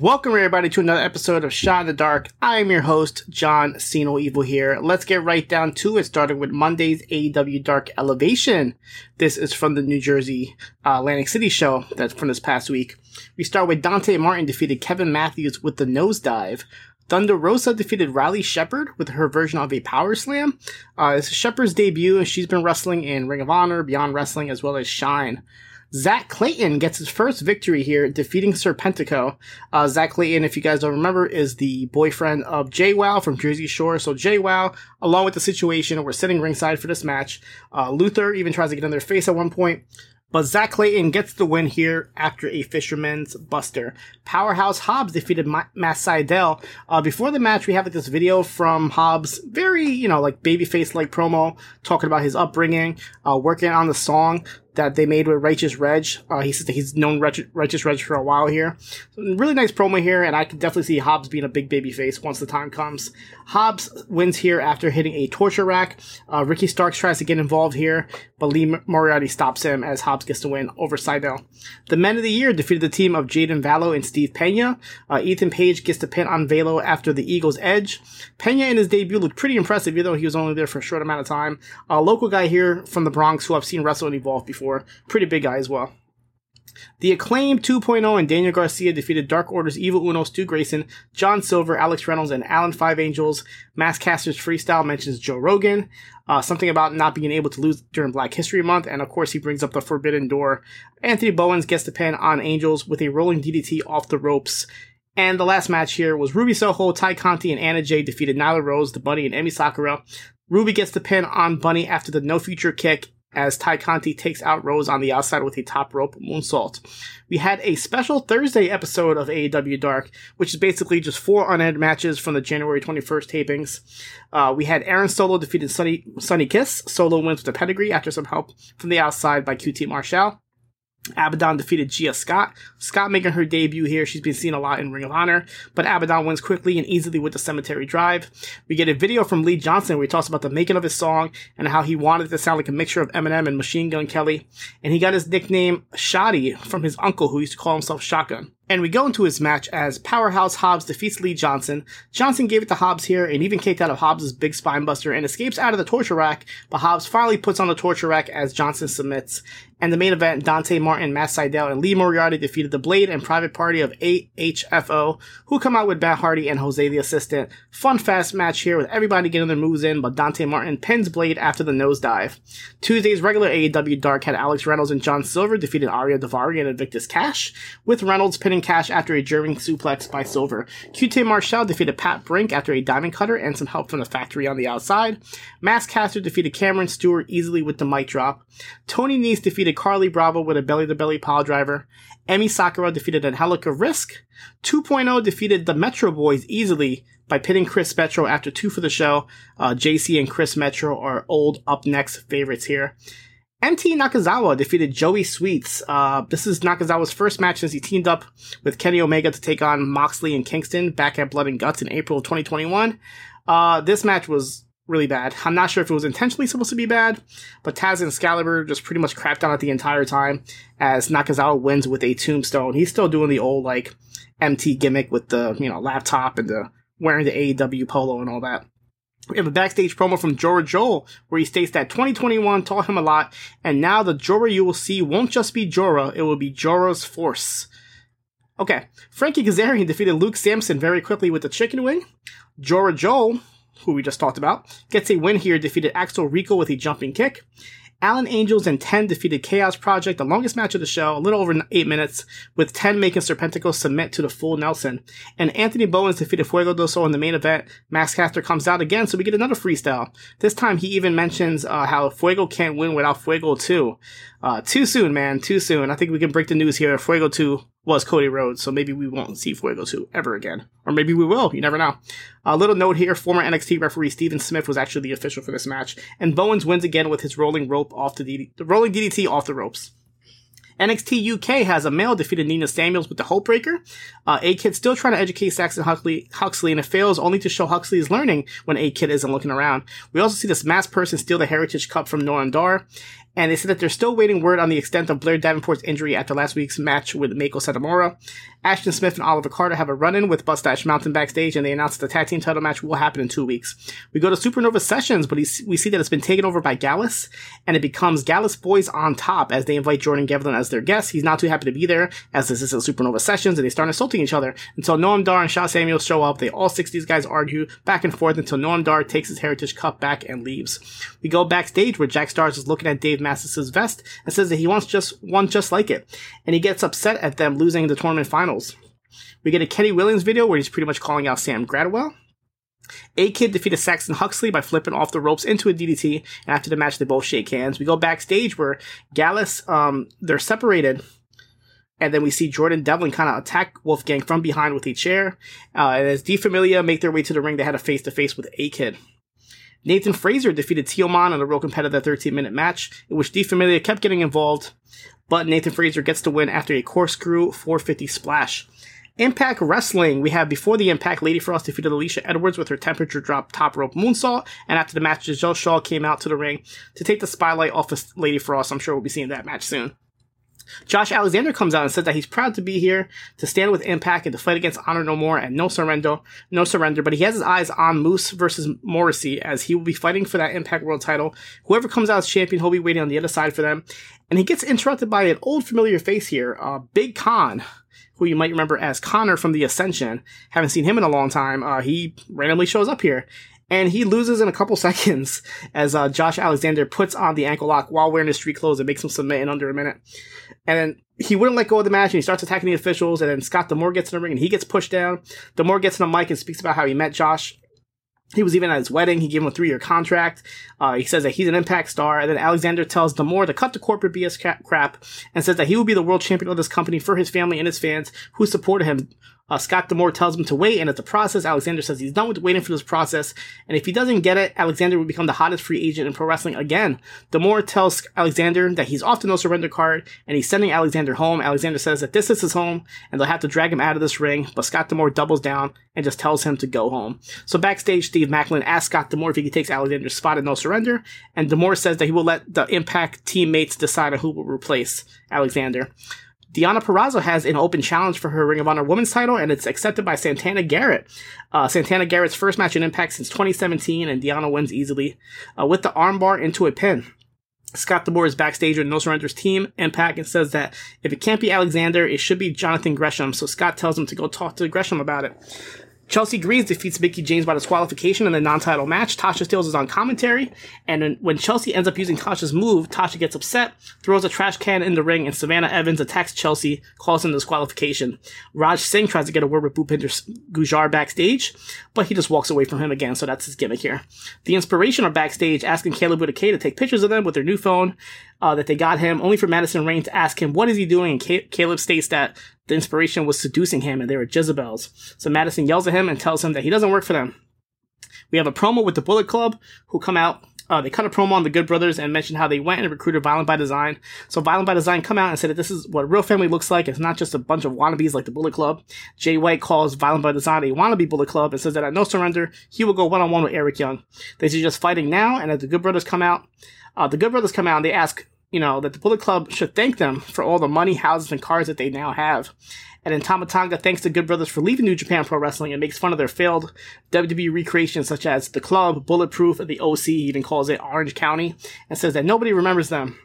Welcome everybody to another episode of Shot in the Dark. I am your host, John Siino Evil here. Let's get right down to it, starting with Monday's AEW Dark Elevation. This is from the New Jersey uh, Atlantic City show that's from this past week. We start with Dante Martin defeated Kevin Matthews with the nosedive. Thunder Rosa defeated Riley Shepard with her version of a power slam. Uh, this is Shepard's debut, and she's been wrestling in Ring of Honor, Beyond Wrestling, as well as Shine. Zack Clayton gets his first victory here, defeating Serpentico. Uh, Zack Clayton, if you guys don't remember, is the boyfriend of JWoww from Jersey Shore. So JWoww, along with the situation, we're sitting ringside for this match. Uh, Luther even tries to get in their face at one point. But Zack Clayton gets the win here after a Fisherman's Buster. Powerhouse Hobbs defeated Ma- Matt Sydal. Uh, before the match, we have like this video from Hobbs, very, you know, like babyface like promo, talking about his upbringing, uh, working on the song that they made with Righteous Reg. Uh, he says that he's known Righteous, Righteous Reg for a while here. So, really nice promo here, and I can definitely see Hobbs being a big baby face once the time comes. Hobbs wins here after hitting a torture rack. Uh, Ricky Starks tries to get involved here, but Lee Moriarty stops him as Hobbs gets the win over Sydal. The Men of the Year defeated the team of Jaden Valo and Steve Pena. Uh, Ethan Page gets the pin on Valo after the Ego's Edge. Pena in his debut looked pretty impressive, even though he was only there for a short amount of time. A local guy here from the Bronx who I've seen wrestle and evolve before. Pretty big guy as well. The acclaimed 2.0 and Daniel Garcia defeated Dark Order's Evil Uno, Stu Grayson, John Silver, Alex Reynolds, and Alan Five Angels. Max Caster's Freestyle mentions Joe Rogan. Uh, something about not being able to lose during Black History Month, and of course he brings up the Forbidden Door. Anthony Bowens gets the pin on Angels with a rolling DDT off the ropes. And the last match here was Ruby Soho, Tay Conti, and Anna Jay defeated Nyla Rose, the Bunny, and Emi Sakura. Ruby gets the pin on Bunny after the no future kick, as Tay Conti takes out Rose on the outside with a top rope moonsault. We had a special Thursday episode of AEW Dark, which is basically just four unedited matches from the January 21st tapings. Uh, we had Aaron Solo defeated Sonny, Sonny Kiss. Solo wins with a pedigree after some help from the outside by QT Marshall. Abadon defeated Gia Scott. Scott making her debut here. She's been seen a lot in Ring of Honor, but Abadon wins quickly and easily with the Cemetery Drive. We get a video from Lee Johnson where he talks about the making of his song and how he wanted it to sound like a mixture of Eminem and Machine Gun Kelly. And he got his nickname Shotty from his uncle who used to call himself Shotgun. And we go into his match as Powerhouse Hobbs defeats Lee Johnson. Johnson gave it to Hobbs here and even kicked out of Hobbs' big spinebuster and escapes out of the torture rack, but Hobbs finally puts on the torture rack as Johnson submits. And the main event, Dante Martin, Matt Sydal, and Lee Moriarty defeated the Blade and Private Party of AHFO, who come out with Matt Hardy and Jose the Assistant. Fun, fast match here with everybody getting their moves in, but Dante Martin pins Blade after the nosedive. Tuesday's regular AEW Dark had Alex Reynolds and John Silver defeated Ariya Daivari and Invictus Cash, with Reynolds pinning Cash after a German suplex by Silver. QT Marshall defeated Pat Brink after a diamond cutter and some help from the factory on the outside. Max Caster defeated Cameron Stewart easily with the mic drop. Tony Nese defeated defeated Carly Bravo with a belly to belly pile driver. Emi Sakura defeated Angelica Risk. 2.0 defeated the Metro Boys easily by pitting Chris Metro after two for the show. Uh, JC and Chris Metro are old up next favorites here. MT Nakazawa defeated Joey Sweets. Uh, this is Nakazawa's first match since he teamed up with Kenny Omega to take on Moxley and Kingston back at Blood and Guts in April of 2021. Uh, this match was really bad. I'm not sure if it was intentionally supposed to be bad, but Taz and Excalibur just pretty much crapped on it the entire time as Nakazawa wins with a tombstone. He's still doing the old like MT gimmick with the, you know, laptop and the wearing the AEW polo and all that. We have a backstage promo from Jora Johl where he states that 2021 taught him a lot, and now the Jora you will see won't just be Jora, it will be Jora's Force. Okay, Frankie Kazarian defeated Luke Sampson very quickly with the chicken wing. Jora Johl, who we just talked about, gets a win here, defeated Axel Rico with a jumping kick. Alan Angels and 10 defeated Chaos Project, the longest match of the show, a little over 8 minutes, with 10 making Serpentico submit to the full Nelson. And Anthony Bowens defeated Fuego del Sol in the main event. Max Caster comes out again, so we get another freestyle. This time he even mentions uh, how Fuego can't win without Fuego 2. Uh, too soon, man, too soon. I think we can break the news here. Fuego 2 was Cody Rhodes, so maybe we won't see Fuego 2 ever again. Or maybe we will, you never know. A little note here, former NXT referee Stephon Smith was actually the official for this match, and Bowens wins again with his rolling rope off the, DD- rolling DDT off the ropes. NXT UK has Amale defeated Nina Samuels with the Hope Breaker. Uh, A-Kid still trying to educate Saxon Huxley, Huxley, and it fails only to show Huxley is learning when A-Kid isn't looking around. We also see this masked person steal the Heritage Cup from Noam Dar. And they said that they're still waiting word on the extent of Blair Davenport's injury after last week's match with Meiko Satomura. Ashton Smith and Oliver Carter have a run-in with Mustache Mountain backstage, and they announced that the tag team title match will happen in two weeks. We go to Supernova Sessions, but we see that it's been taken over by Gallus, and it becomes Gallus Boys on top as they invite Jordan Devlin as their guest. He's not too happy to be there, as this is a Supernova Sessions, and they start insulting each other until Noam Dar and Sha Samuels show up. They all six these guys argue back and forth until Noam Dar takes his Heritage Cup back and leaves. We go backstage where Jack Starz is looking at Dave Mastiff's vest and says that he wants just one just like it, and he gets upset at them losing the tournament finals. We get a Kenny Williams video where he's pretty much calling out Sam Gradwell. A Kid defeated Saxon Huxley by flipping off the ropes into a DDT, and after the match, they both shake hands. We go backstage where Gallus, um, they're separated, and then we see Jordan Devlin kind of attack Wolfgang from behind with a chair. Uh, and as Die Familie make their way to the ring, they had a face to face with A Kid. Nathan Frazer defeated Teoman in a real competitive 13 minute match, in which Die Familie kept getting involved, but Nathan Frazer gets the win after a corkscrew 450 splash. Impact Wrestling, we have before the Impact, Lady Frost defeated Alisha Edwards with her temperature drop top rope moonsault, and after the match, Gisele Shaw came out to the ring to take the spotlight off of Lady Frost. I'm sure we'll be seeing that match soon. Josh Alexander comes out and said that he's proud to be here to stand with Impact and to fight against Honor No More and No Surrender, No Surrender. But he has his eyes on Moose versus Morrissey as he will be fighting for that Impact World Title. Whoever comes out as champion, he'll be waiting on the other side for them. And he gets interrupted by an old familiar face here, uh, Big Kon, who you might remember as Konnor from the Ascension. Haven't seen him in a long time. Uh, he randomly shows up here and he loses in a couple seconds as uh, Josh Alexander puts on the ankle lock while wearing his street clothes and makes him submit in under a minute. And then he wouldn't let go of the match and he starts attacking the officials. And then Scott D'Amore gets in the ring and he gets pushed down. D'Amore gets in the mic and speaks about how he met Josh. He was even at his wedding. He gave him a three year contract. Uh, he says that he's an impact star. And then Alexander tells D'Amore to cut the corporate BS crap and says that he will be the world champion of this company for his family and his fans who supported him uh, Scott D'Amore tells him to wait, and it's a process. Alexander says he's done with waiting for this process, and if he doesn't get it, Alexander will become the hottest free agent in pro wrestling again. D'Amore tells Alexander that he's off the no surrender card, and he's sending Alexander home. Alexander says that this is his home, and they'll have to drag him out of this ring, but Scott D'Amore doubles down and just tells him to go home. So backstage, Steve Maclin asks Scott D'Amore if he takes Alexander's spot at no surrender, and D'Amore says that he will let the Impact teammates decide on who will replace Alexander. Deonna Purrazzo has an open challenge for her Ring of Honor Women's title, and it's accepted by Santana Garrett. Uh, Santana Garrett's first match in Impact since 2017, and Deonna wins easily uh, with the armbar into a pin. Scott D'Amore is backstage with No Surrender's team, Impact, and says that if it can't be Alexander, it should be Jonathan Gresham. So Scott tells him to go talk to Gresham about it. Chelsea Greens defeats Mickie James by disqualification in the non-title match. Tasha Steelz is on commentary, and when Chelsea ends up using Tasha's move, Tasha gets upset, throws a trash can in the ring, and Savannah Evans attacks Chelsea, him disqualification. Raj Singh tries to get a word with Bhupinder Gujjar backstage, but he just walks away from him again, so that's his gimmick here. The Inspiration are backstage asking Kaleb with a K to take pictures of them with their new phone. Uh, that they got him, only for Madison Rayne to ask him, what is he doing? And Kaleb states that the inspiration was seducing him and they were Jezebels. So Madison yells at him and tells him that he doesn't work for them. We have a promo with the Bullet Club who come out uh, they cut a promo on the Good Brothers and mentioned how they went and recruited Violent by Design. So Violent by Design come out and said that this is what real family looks like. It's not just a bunch of wannabes like the Bullet Club. Jay White calls Violent by Design a wannabe Bullet Club and says that at no surrender, he will go one on one with Eric Young. They're just fighting now, and as the Good Brothers come out, uh, the Good Brothers come out and they ask, you know, that the Bullet Club should thank them for all the money, houses, and cars that they now have. And then Tama Tonga thanks the Good Brothers for leaving New Japan Pro Wrestling and makes fun of their failed WWE recreations such as The Club, Bulletproof, and the OC. He even calls it Orange County and says that nobody remembers them.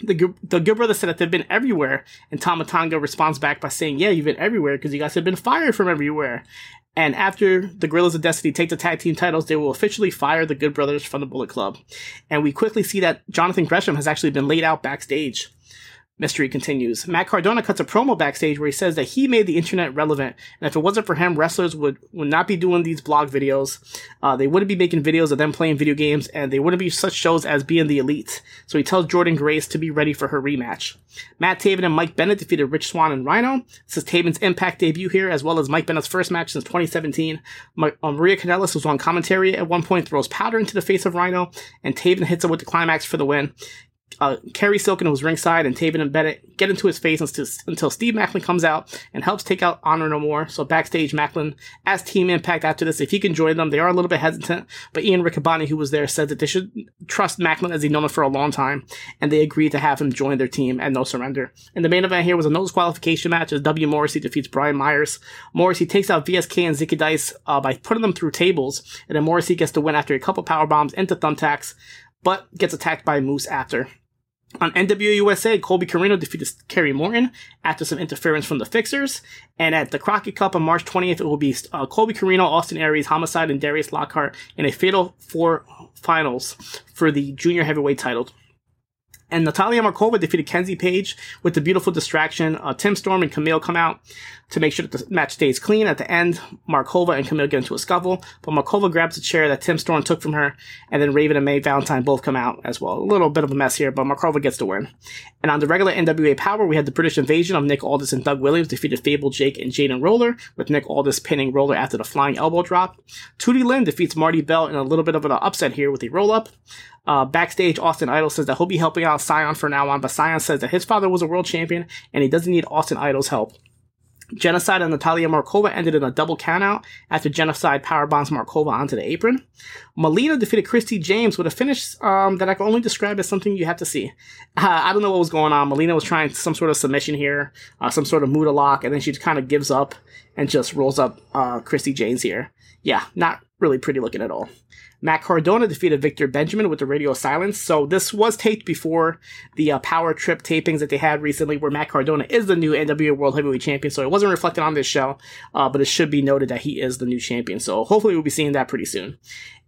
The, the Good Brothers said that they've been everywhere, and Tama Tonga responds back by saying, Yeah, you've been everywhere because you guys have been fired from everywhere. And after the Guerrillas of Destiny take the tag team titles, they will officially fire the Good Brothers from the Bullet Club. And we quickly see that Jonathan Gresham has actually been laid out backstage. Mystery continues. Matt Cardona cuts a promo backstage where he says that he made the internet relevant, and if it wasn't for him, wrestlers would, would not be doing these blog videos. Uh, they wouldn't be making videos of them playing video games, and they wouldn't be such shows as being the elite. So he tells Jordynne Grace to be ready for her rematch. Matt Taven and Mike Bennett defeated Rich Swann and Rhino. This is Taven's Impact debut here, as well as Mike Bennett's first match since 2017. Ma- uh, Maria Kanellis was on commentary at one point, throws powder into the face of Rhino, and Taven hits her with the climax for the win uh, Kerry Silken was ringside, and Taven and Bennett get into his face until, until Steve Maclin comes out and helps take out Honor No More. So backstage, Maclin asks Team Impact after this if he can join them. They are a little bit hesitant, but Ian Riccaboni, who was there, said that they should trust Maclin as they've known him for a long time, and they agreed to have him join their team at No Surrender. And the main event here was a no disqualification match as W. Morrissey defeats Brian Myers. Morrissey takes out VSK and Zicky Dice uh, by putting them through tables, and then Morrissey gets the win after a couple power bombs into thumbtacks, but gets attacked by Moose after. On NWA USA, Colby Corino defeated Kerry Morton after some interference from the Fixers. And at the Crockett Cup on March 20th, it will be uh, Colby Corino, Austin Aries, Homicide, and Darius Lockhart in a fatal four finals for the junior heavyweight title. And Natalia Markova defeated Kenzie Paige with the beautiful distraction. Uh, Tim Storm and Kamille come out to make sure that the match stays clean. At the end, Markova and Kamille get into a scuffle, but Markova grabs a chair that Tim Storm took from her, and then Raven and May Valentine both come out as well. A little bit of a mess here, but Markova gets the win. And on the regular NWA Power, we had the British invasion of Nick Aldis and Doug Williams defeated Fable, Jake, and Jaden Roller, with Nick Aldis pinning Roller after the flying elbow drop. Tootie Lynn defeats Marty Bell in a little bit of an upset here with a roll up. Uh, backstage, Austin Idol says that he'll be helping out Scion for now on, but Scion says that his father was a world champion and he doesn't need Austin Idol's help. Genocide and Natalia Markova ended in a double countout after Genocide powerbombs Markova onto the apron. Melina defeated Christy James with a finish um, that I can only describe as something you have to see. Uh, I don't know what was going on. Melina was trying some sort of submission here, uh, some sort of Muta lock, and then she kind of gives up and just rolls up uh, Christy James here. Yeah, not really pretty looking at all. Matt Cardona defeated Victor Benjamin with the Radio Silence. So this was taped before the uh, Power Trip tapings that they had recently, where Matt Cardona is the new NWA World Heavyweight Champion. So it wasn't reflected on this show, uh, but it should be noted that he is the new champion. So hopefully we'll be seeing that pretty soon.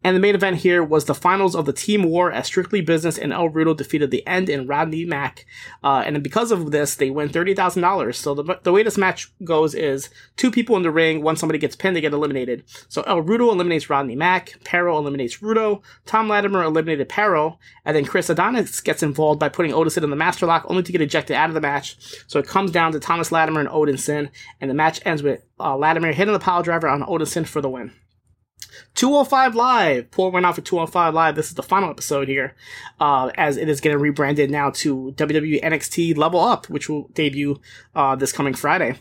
And the main event here was the finals of the Team War as Strictly Business and El Rudo defeated The End and Rodney Mack. Uh, and because of this, they win $30,000. So the, the way this match goes is two people in the ring, once somebody gets pinned, they get eliminated. So El Rudo eliminates Rodney Mack, Parrow eliminates Rudo, Tom Latimer eliminated Parrow, and then Chris Adonis gets involved by putting Odinson in the Master Lock only to get ejected out of the match. So it comes down to Thomas Latimer and Odinson, and the match ends with uh, Latimer hitting the pile driver on Odinson for the win. 205 Live. Poor went out for 205 Live. This is the final episode here, uh, as it is getting rebranded now to WWE NXT Level Up, which will debut uh, this coming Friday.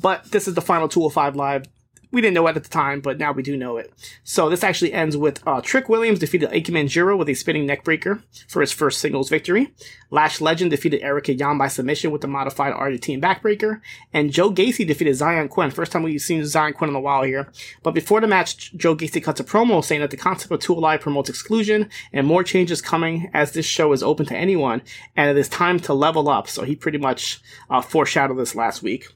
But this is the final 205 Live we didn't know it at the time, but now we do know it. So this actually ends with uh, Trick Williams defeated Ikemen Jiro with a spinning neckbreaker for his first singles victory. Lash Legend defeated Erica Yan by submission with the modified Argentine backbreaker. And Joe Gacy defeated Xyon Quinn. First time we've seen Xyon Quinn in a while here. But before the match, Joe Gacy cuts a promo saying that the concept of Two Alive promotes exclusion and more changes coming as this show is open to anyone and it is time to level up. So he pretty much uh, foreshadowed this last week.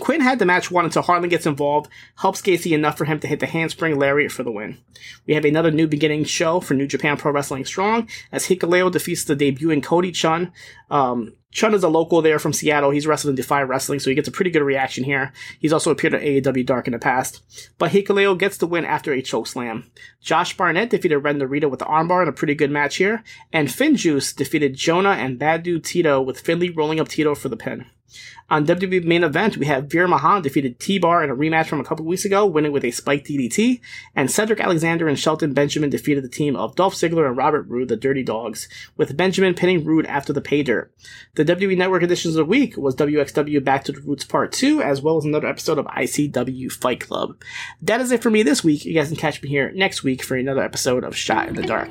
Quinn had the match won until Harland gets involved, helps Gacy enough for him to hit the handspring lariat for the win. We have another new beginning show for New Japan Pro Wrestling Strong as Hikuleo defeats the debuting Cody Chun. Um, Chun is a local there from Seattle. He's wrestled in Defy Wrestling, so he gets a pretty good reaction here. He's also appeared at AEW Dark in the past. But Hikuleo gets the win after a choke slam. Josh Barnett defeated Ren Narita with the armbar in a pretty good match here. And Finjuice defeated Jonah and Bad Dude Tito with Finley rolling up Tito for the pin. On WWE main event, we have Veer Mahaan defeated T-Bar in a rematch from a couple weeks ago, winning with a spike DDT, and Cedric Alexander and Shelton Benjamin defeated the team of Dolph Ziggler and Robert Roode, the Dirty Dogs, with Benjamin pinning Roode after the pay dirt. The WWE Network editions of the week was WXW Back to the Roots Part 2, as well as another episode of ICW Fight Club. That is it for me this week. You guys can catch me here next week for another episode of Shot in the Dark.